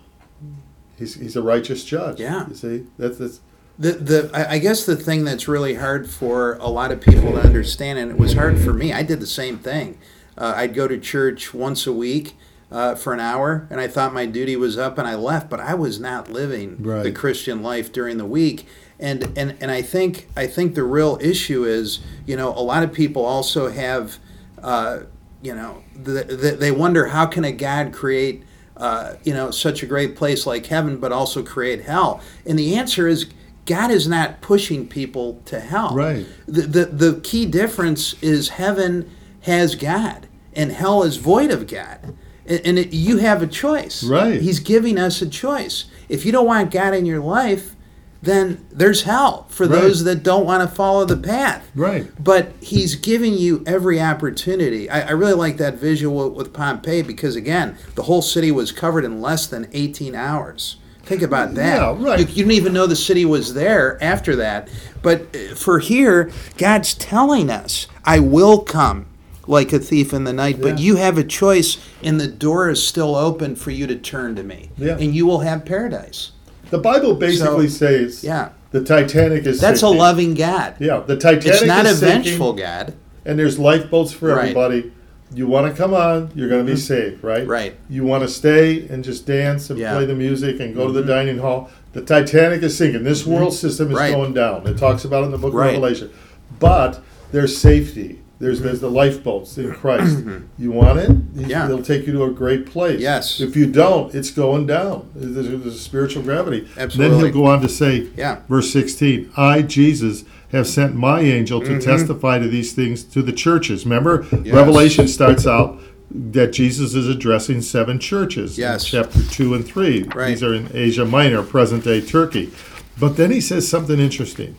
he's, he's a righteous judge. Yeah. You see, that's that's The, the I guess the thing that's really hard for a lot of people to understand, and it was hard for me. I did the same thing. Uh, I'd go to church once a week uh, for an hour, and I thought my duty was up, and I left. But I was not living the Christian life during the week. And, and and I think I think the real issue is you know a lot of people also have uh, you know the, the, they wonder how can a God create uh, you know such a great place like heaven but also create hell. And the answer is God is not pushing people to hell. Right. the, the the key difference is heaven has God and hell is void of God. And, and it, you have a choice. Right. he's giving us a choice. If you don't want God in your life then there's hell for Right. those that don't want to follow the path right. but he's giving you every opportunity. I, I really like that visual with Pompeii because, again, the whole city was covered in less than 18 hours. Think about that. Yeah, right. You, you didn't even know the city was there after that. But uh, for here, God's telling us, I will come like a thief in the night, but you have a choice, and the door is still open for you to turn to me. Yeah. And you will have paradise. The Bible basically says Yeah. the Titanic is That's a loving God. Yeah, the Titanic is sinking. It's not a is sinking. vengeful God. and there's lifeboats for Right. everybody. You want to come on, you're going to be safe, right? Right. You want to stay and just dance and Yeah. Mm-hmm. play the music and go to the dining hall. The Titanic is sinking. This world system is Right. going down. It talks about it in the book Right. of Revelation. But there's safety. There's there's the lifeboats in Christ. You want it? Mm-hmm. Yeah. They'll take you to a great place. Yes. If you don't, it's going down. There's, there's a spiritual gravity. Absolutely. Then he'll go on to say, Yeah. verse 16 i jesus have sent my angel to testify to these things to the churches remember Mm-hmm. Yes. revelation starts out that jesus is addressing seven churches Yes. chapter 2 and 3 Right. these are in asia minor present day turkey but then he says something interesting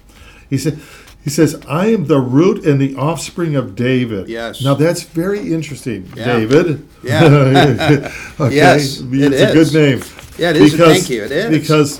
he said he says, I am the root and the offspring of David. Yes. Now that's very interesting, Yeah. David. Yeah. okay. Yes, it's it a is. good name. Yeah, it is. Thank you, it is. Because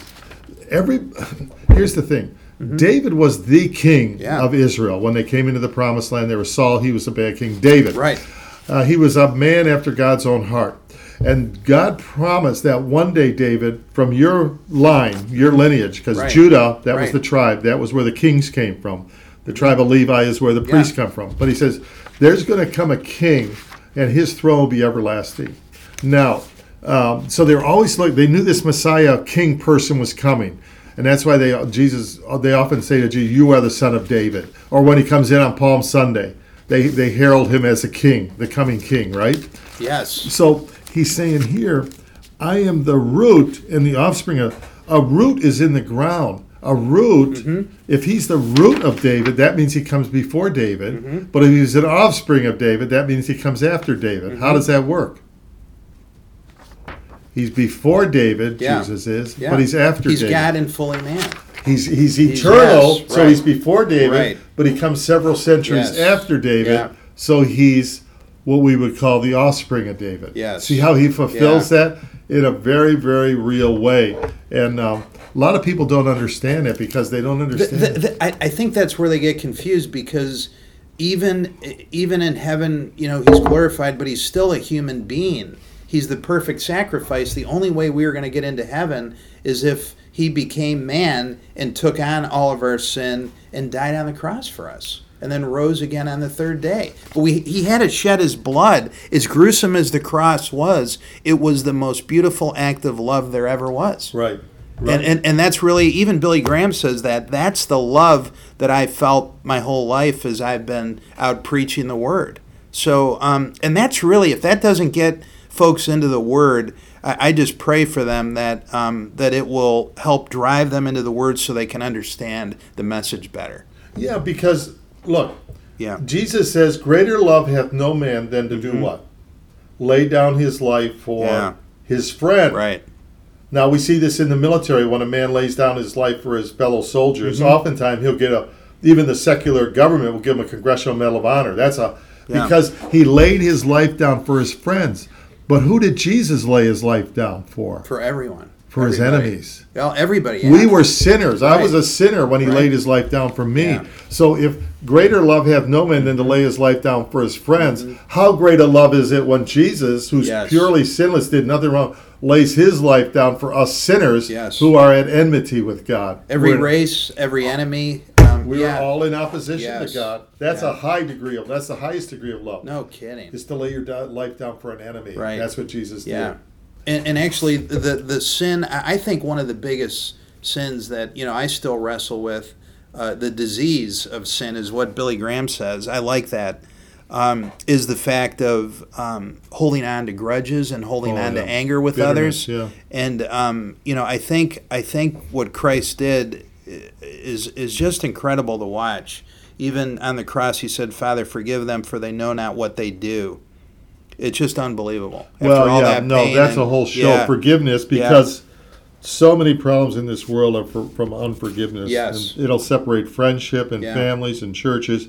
every here's the thing david was the king Mm-hmm. Yeah. of israel when they came into the promised land there was saul he was a bad king david Right. uh, he was a man after god's own heart and god promised that one day david from your line your lineage because Right. judah that was the tribe that was where the kings came from the tribe of levi is where the priests come from but he says there's going to come a king and his throne will be everlasting now um, so they were always like they knew this messiah king person was coming And that's why they Jesus they often say to Jesus, "You are the Son of David." Or when he comes in on Palm Sunday, they they herald him as a king, the coming king, right? Yes. So he's saying here, I am the root and the offspring of a root is in the ground. A root, mm-hmm. if he's the root of David, that means he comes before David. Mm-hmm. But if he's an offspring of David, that means he comes after David. How mm-hmm. does that work? He's before David, Yeah. Jesus is, Yeah. but he's after He's David. God and fully man. He's he's eternal, yes, so right. he's before David, Right. but he comes several centuries Yes. after David. Yeah. So he's what we would call the offspring of David. Yes. See how he fulfills that in a very very real way, and um, a lot of people don't understand it because they don't The- understand. the- the- I, I think that's where they get confused because even even in heaven, you know, he's glorified, but he's still a human being. He's the perfect sacrifice. The only way we are going to get into heaven is if he became man and took on all of our sin and died on the cross for us and then rose again on the third day. But we, he had to shed his blood. As gruesome as the cross was, it was the most beautiful act of love there ever was. right. Right. And, and and that's really even Billy Graham says that that's the love that I felt my whole life as I've been out preaching the word. So um, and that's really if that doesn't get folks into the word, I, I just pray for them that um, that it will help drive them into the word so they can understand the message better. yeah, because look, Yeah. Jesus says, "Greater love hath no man than to do what? Lay down his life for Mm-hmm. Yeah. his friend." Right. Now we see this in the military when a man lays down his life for his fellow soldiers. Mm-hmm. Oftentimes he'll get a even the secular government will give him a congressional medal of honor. That's a Yeah. because he laid his life down for his friends. But who did Jesus lay his life down for? For everyone. For his enemies. Well, everybody. We were sinners. I was a sinner when he Right. laid his life down for me. Yeah. So if greater love hath no man than to lay his life down for his friends, how great a love is it when Jesus, who's Mm-hmm. Yes. purely sinless, did nothing wrong, lays his life down for us sinners Yes. who are at enmity with God. every We're- race, every enemy. Um, We're all in opposition Yes. to God. That's Yeah. a high degree of. That's the highest degree of love. No kidding. Is to lay your life down for an enemy. Right. That's what Jesus Yeah, did. And, and actually, the the sin I think one of the biggest sins that you know I still wrestle with, uh, the disease of sin is what Billy Graham says. I like that. Um, is the fact of um, holding on to grudges and holding Oh, on yeah. to anger with Bitterness, others. yeah. And um, you know, I think I think what Christ did is is just incredible to watch. Even on the cross, he said, "Father, forgive them, for they know not what they do." It's just unbelievable. After Well, all yeah, that no, that's and- a whole show. yeah. Forgiveness, because so many problems in this world are for, from unforgiveness. Yes. And it'll separate friendship and Yeah. families and churches.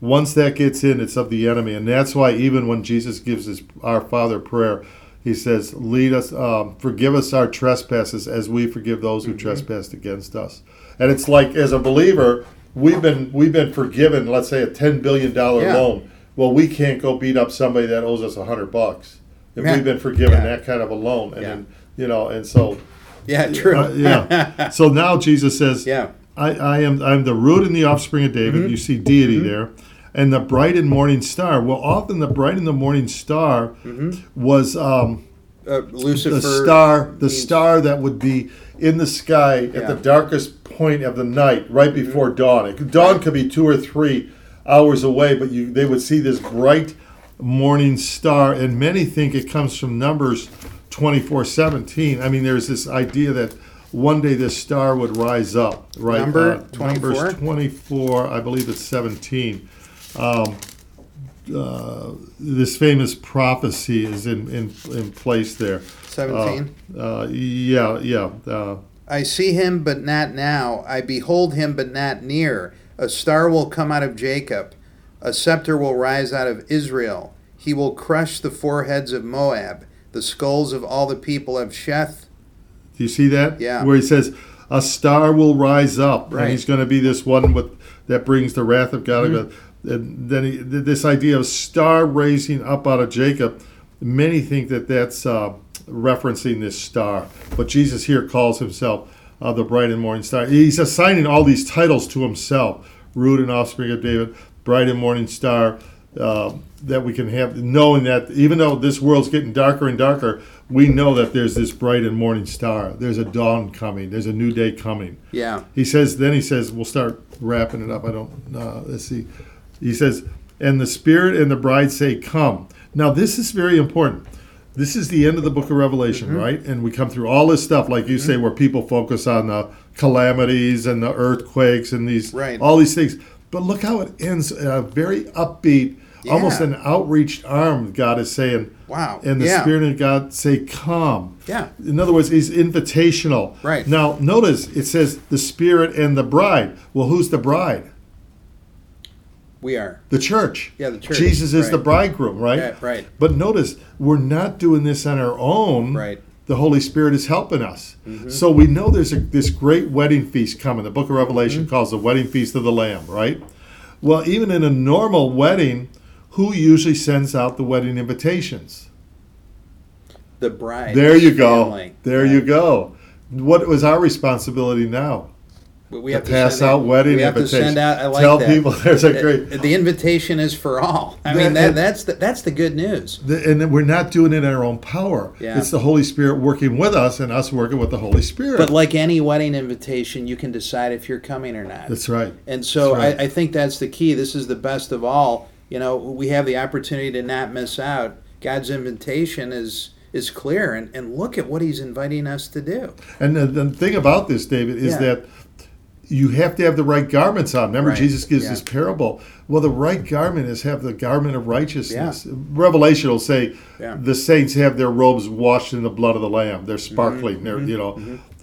Once that gets in, it's of the enemy, and that's why even when Jesus gives his Our Father prayer, he says, "Lead us, um, forgive us our trespasses, as we forgive those who Mm-hmm. trespass against us." And it's like, as a believer, we've been we've been forgiven. Let's say a ten billion dollar Yeah. loan. Well, we can't go beat up somebody that owes us a hundred bucks if Yeah. we've been forgiven Yeah. that kind of a loan. And Yeah. then, you know, and so Yeah, true. uh, yeah. so now Jesus says, yeah. I, I am I'm the root and the offspring of David. Mm-hmm. You see deity there. And the bright and morning star. Well, often the bright and the morning star was um, Uh, Lucifer. the star, the means- star that would be in the sky at the darkest point of the night, right before dawn. It, dawn could be two or three hours away, but you they would see this bright morning star, and many think it comes from Numbers twenty four seventeen. I mean, there's this idea that one day this star would rise up, right? Number Uh, 24? Numbers twenty four, I believe it's seventeen. Um, uh, this famous prophecy is in, in, in place there. 17. Uh, yeah, yeah. Uh, I see him, but not now. I behold him, but not near. A star will come out of Jacob. A scepter will rise out of Israel. He will crush the foreheads of Moab, the skulls of all the people of Sheth. do you see that? Yeah. Where he says, "A star will rise up, Right. and he's going to be this one with that brings the wrath of God." Mm-hmm. And then he, this idea of star raising up out of Jacob, many think that that's uh, referencing this star, but Jesus here calls himself uh, the bright and morning star. He's assigning all these titles to himself: root and offspring of David, bright and morning star. uh, that we can have, knowing that even though this world's getting darker and darker, we know that there's this bright and morning star. There's a dawn coming. There's a new day coming. Yeah. He says, then he says, we'll start wrapping it up. I don't, uh, let's see. He says, and the Spirit and the bride say, Come. Now, this is very important. This is the end of the book of Revelation, Mm-hmm. right? And we come through all this stuff, like you say, where people focus on the calamities and the earthquakes and these, Right. all these things. But look how it ends in a very upbeat, almost an outreached arm, God is saying. Wow. And the Yeah. Spirit of God say, Come. Yeah. In other words, he's invitational. Right. Now, notice it says the Spirit and the bride. Well, who's the bride? We are. The church. Yeah, the church, Jesus is the bridegroom, right? Yeah, right. But notice, we're not doing this on our own. Right. Mm-hmm. The Holy Spirit is helping us. So we know there's a, this great wedding feast coming. The book of Revelation Mm-hmm. calls the wedding feast of the Lamb, right? Well, even in a normal wedding, who usually sends out the wedding invitations? The bride. There you go. family. There Yeah. you go. What was our responsibility now? We- We To have pass out wedding we have to invitations. send out. I like Tell that. people there's a Uh, great. The invitation is for all. I mean, that, that's the, that's the good news. The- and we're not doing it in our own power. Yeah. It's the Holy Spirit working with us and us working with the Holy Spirit. But like any wedding invitation, you can decide if you're coming or not. That's right. And so right. I, I think that's the key. This is the best of all. You know, we have the opportunity to not miss out. God's invitation is is clear, and, and look at what He's inviting us to do. And the, the thing about this, David, is Yeah. that you have to have the right garments on. Remember, Right. Jesus gives Yeah. this parable. Well, the right garment is have the garment of righteousness. Revelation will say Yeah. the saints have their robes washed in the blood of the Lamb. They're Mm-hmm. sparkling. They're you know,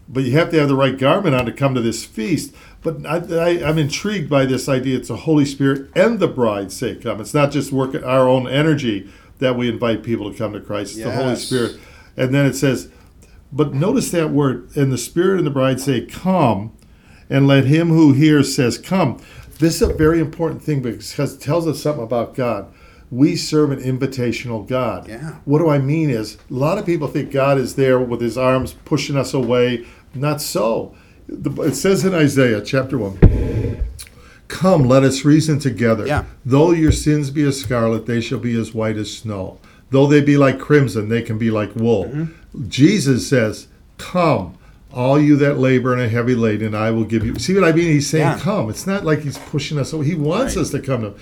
but you have to have the right garment on to come to this feast. But I, I, I'm intrigued by this idea. It's the Holy Spirit and the bride say come. It's not just work our own energy that we invite people to come to Christ. It's the Holy Spirit. And then it says, but notice that word, and the Spirit and the bride say, Come, and let him who hears says, Come. This is a very important thing because it tells us something about God. We serve an invitational God. Yeah. What do I mean is, a lot of people think God is there with his arms pushing us away. Not so. It says in Isaiah chapter 1 Come, let us reason together. Yeah. Though your sins be as scarlet, they shall be as white as snow. Though they be like crimson, they can be like wool. Mm-hmm. Jesus says, Come, all you that labor and are heavy laden, I will give you. See what I mean? He's saying, Yeah. Come. It's not like he's pushing us. He wants Right. us to come to.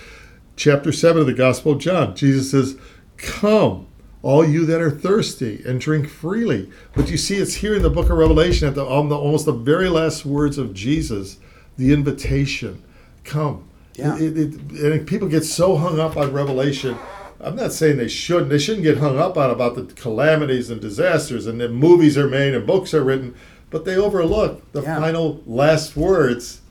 Chapter 7 of the Gospel of John, Jesus says, Come, all you that are thirsty, and drink freely. But you see, it's here in the book of Revelation, at the, the almost the very last words of Jesus, the invitation come. Yeah. It, it, and people get so hung up on Revelation. I'm not saying they shouldn't. They shouldn't get hung up on about the calamities and disasters, and then movies are made and books are written, but they overlook the Yeah. final last words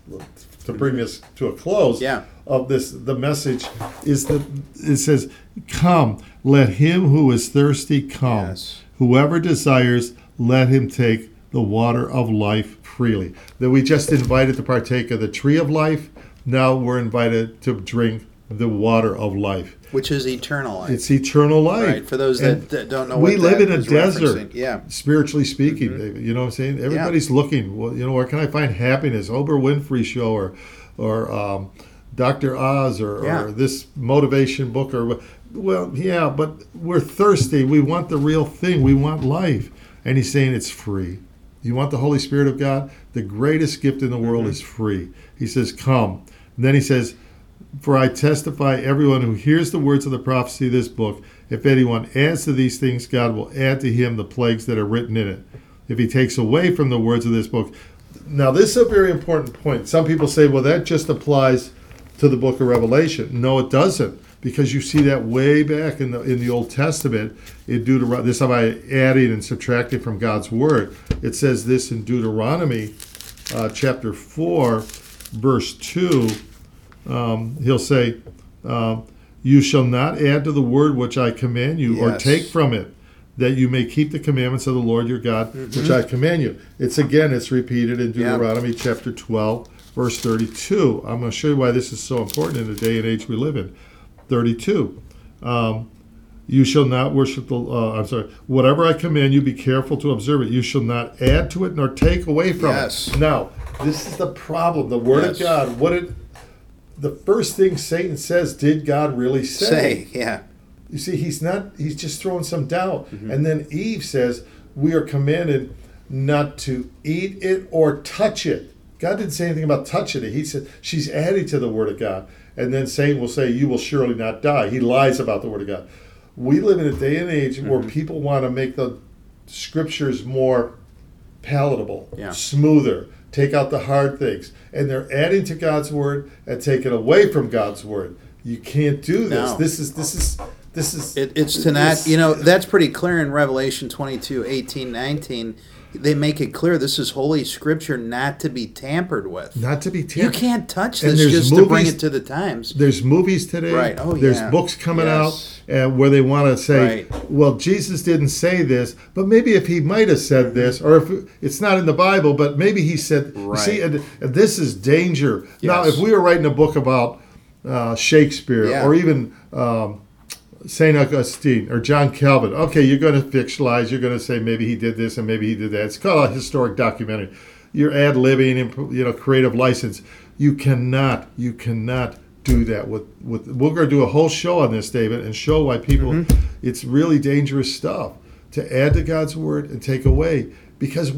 to bring this to a close Yeah. of this. The message is that it says, "Come, let him who is thirsty come. Yes. Whoever desires, let him take the water of life freely." That we just invited to partake of the tree of life. Now we're invited to drink the water of life. Which is eternal life. It's eternal life. right. For those that, that don't know we what live in a desert. Yeah. Spiritually speaking, David, you know what I'm saying? Everybody's looking. Well, you know, where can I find happiness? Oprah Winfrey show or, or um, Dr. Oz or, Yeah. or this motivation book or well, yeah, but we're thirsty. We want the real thing. We want life, and he's saying it's free. You want the Holy Spirit of God? The greatest gift in the world Mm-hmm. is free. He says, "Come." And then he says, for I testify, everyone who hears the words of the prophecy of this book, if anyone adds to these things, God will add to him the plagues that are written in it. If he takes away from the words of this book. Now, this is a very important point. Some people say, well, that just applies to the book of Revelation. No, it doesn't. Because you see that way back in the in the Old Testament, in Deuteronomy, this is by adding and subtracting from God's word. It says this in Deuteronomy uh, chapter 4, verse 2 um, he'll say, um, You shall not add to the word which I command you, or take from it, that you may keep the commandments of the Lord your God, which I command you. It's again, it's repeated in Mm-hmm. Deuteronomy chapter 12, verse 32. I'm going to show you why this is so important in the day and age we live in. 32. Um, you shall not worship the. Uh, I'm sorry. Whatever I command you, be careful to observe it. You shall not add to it nor take away from Yes. it. Now, this is the problem. The Word Yes. of God. What it the first thing Satan says, did God really say? Say, yeah. You see, he's not, he's just throwing some doubt. Mm-hmm. And then Eve says, we are commanded not to eat it or touch it. God didn't say anything about touching it. He said, she's adding to the word of God. And then Satan will say, you will surely not die. He lies about the word of God. We live in a day and age where Mm-hmm. people want to make the scriptures more palatable, Yeah. smoother, take out the hard things. And they're adding to God's word and taking away from God's word. You can't do this. No. This is this is this is It, it's to not, you know, that's pretty clear in Revelation 22, 18, 19. They make it clear this is holy scripture not to be tampered with. not to be tampered. You can't touch this just to bring movies- it to the times. There's movies today. Right. Oh, There's yeah. books coming Yes. out uh, where they want to say, Right. "Well, Jesus didn't say this, but maybe if he might have said this, or if it's not in the Bible, but maybe he said." you See, and, and this is danger. Now, if we were writing a book about uh, Shakespeare Yeah. or even um, Saint Augustine or John Calvin, okay, you're going to fictionalize. You're going to say maybe he did this and maybe he did that. It's called a historic documentary. You're ad libbing and you know creative license. You cannot. You cannot do that with with. We're going to do a whole show on this, David, and show why people. Mm-hmm. It's really dangerous stuff to add to God's word and take away because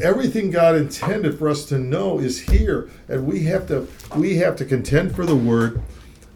everything God intended for us to know is here, and we have to we have to contend for the word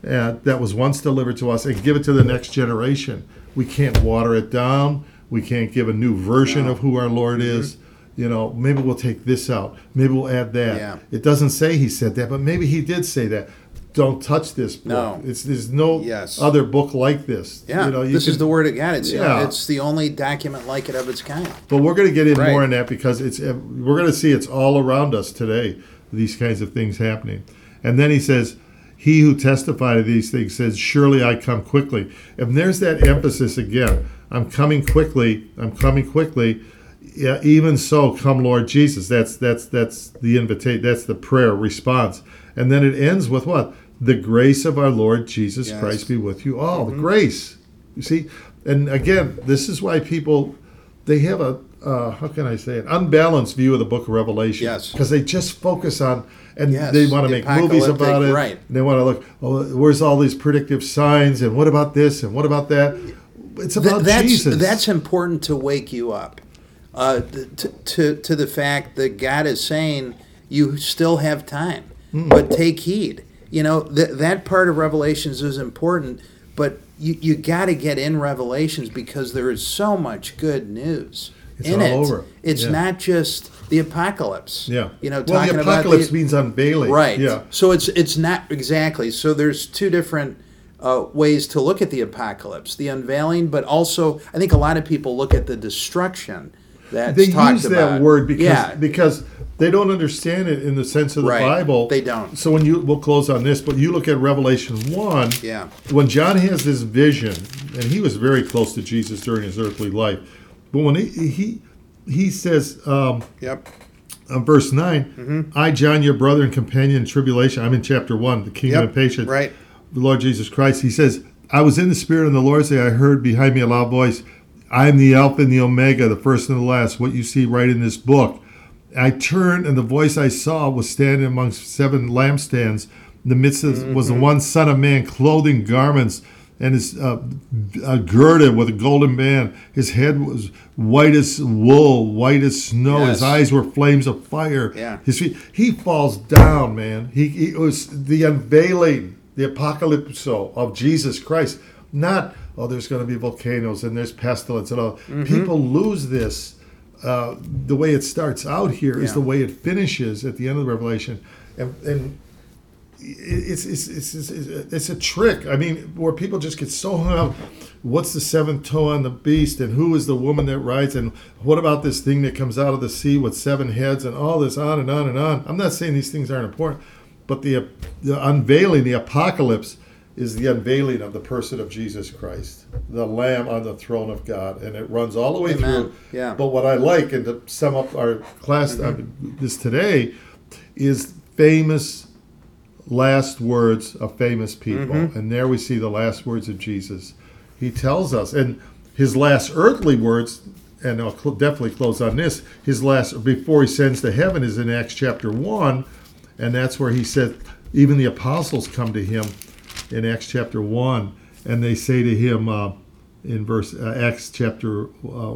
uh, that was once delivered to us and give it to the next generation. We can't water it down. We can't give a new version of who our Lord is. You know, maybe we'll take this out. Maybe we'll add that. Yeah. It doesn't say he said that, but maybe he did say that. Don't touch this book. No. It's there's no Yes. other book like this. Yeah, You know, you this is the word of God. It's Yeah. it's the only document like it of its kind. But we're going to get in Right. more on that because it's we're going to see it's all around us today. These kinds of things happening, and then he says, "He who testified of these things says, Surely I come quickly." And there's that emphasis again. I'm coming quickly. I'm coming quickly. Yeah, even so, come Lord Jesus. That's that's that's the invitation. That's the prayer response, and then it ends with what? The grace of our Lord Jesus Yes. Christ be with you all. The grace. You see, and again, this is why people they have a uh, how can I say it unbalanced view of the Book of Revelation. Yes. because they just focus on and Yes, they want to the make movies about it. right. And they want to look. Oh, where's all these predictive signs? And what about this? And what about that? It's Th- about that's Jesus. that's important to wake you up uh, to, to to the fact that God is saying you still have time, Hmm. but take heed. You know that that part of Revelations is important, but you you got to get in Revelations because there is so much good news It's in all it. over. It's Yeah. not just the apocalypse. yeah. you know, well, talking the about apocalypse the, means unveiling. Right. Yeah. So it's it's not exactly. So there's two different uh, ways to look at the apocalypse: the unveiling, but also I think a lot of people look at the destruction that's They talked use about. that word because yeah, because they don't understand it in the sense of the Right. Bible. They don't. So when you we'll close on this, but you look at Revelation one. Yeah. When John has this vision, and he was very close to Jesus during his earthly life, but when he he he says. Um, yep. uh, verse 9 Mm-hmm. I, John, your brother and companion in tribulation. I'm in chapter 1, the kingdom Yep, of patience. right. The Lord Jesus Christ. He says, I was in the Spirit, and the Lord say, I heard behind me a loud voice, I am the Alpha and the Omega, the first and the last, what you see right in this book. I turned, and the voice I saw was standing amongst seven lampstands. In the midst of, was the Mm-hmm. one Son of Man, clothing garments, and is uh, uh, girded with a golden band. His head was white as wool, white as snow. His eyes were flames of fire. Yeah. His feet. He falls down, man. He, he was the unveiling, the apocalypse of Jesus Christ. Not oh, there's going to be volcanoes and there's pestilence and all. Mm-hmm. People lose this. Uh, the way it starts out here is Yeah. the way it finishes at the end of the Revelation, and and it's it's, it's it's it's a trick. I mean, where people just get so hung up. What's the seventh toe on the beast, and who is the woman that rides, and what about this thing that comes out of the sea with seven heads, and all this on and on and on. I'm not saying these things aren't important, but the the unveiling, the apocalypse, is the unveiling of the person of Jesus Christ, the Lamb on the throne of God, and it runs all the way Amen. through. Yeah. But what I like, and to sum up our class uh, this today, is famous last words of famous people. And there we see the last words of Jesus. He tells us, and his last earthly words, and I'll cl- definitely close on this, his last, before he sends to heaven, is in Acts chapter 1. And that's where he said, even the apostles come to him in Acts chapter 1, and they say to him uh, in verse uh, Acts chapter uh,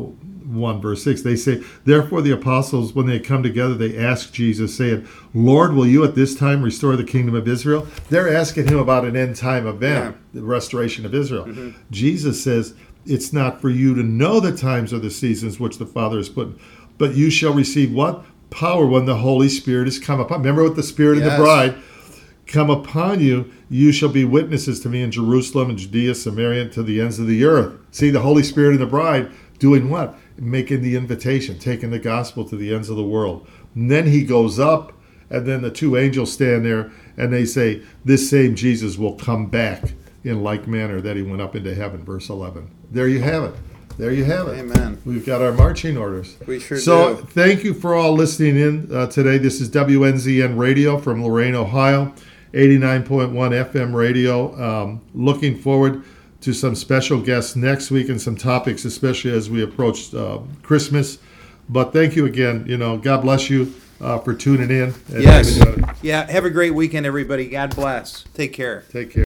1, verse 6, they say, Therefore the apostles, when they come together, they ask Jesus, saying, Lord, will you at this time restore the kingdom of Israel? They're asking him about an end time event, the restoration of Israel. Jesus says, It's not for you to know the times or the seasons which the Father has put, but you shall receive what? Power when the Holy Spirit is come upon. Remember what the Spirit of the bride come upon you, you shall be witnesses to me in Jerusalem and Judea, Samaria, and to the ends of the earth. See, the Holy Spirit and the bride doing what? Making the invitation, taking the gospel to the ends of the world. And then he goes up, and then the two angels stand there, and they say, This same Jesus will come back in like manner that he went up into heaven. Verse 11. There you have it. There you have it. Amen. We've got our marching orders. We sure so, do. thank you for all listening in uh, today. This is WNZN Radio from Lorain, Ohio, 89.1 FM radio. Um, looking forward to some special guests next week and some topics, especially as we approach uh, Christmas. But thank you again. You know, God bless you uh, for tuning in. And Yes. uh, Yeah. Have a great weekend, everybody. God bless. Take care. Take care.